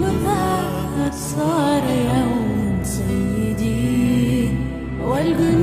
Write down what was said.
كل صار سيدي والجنون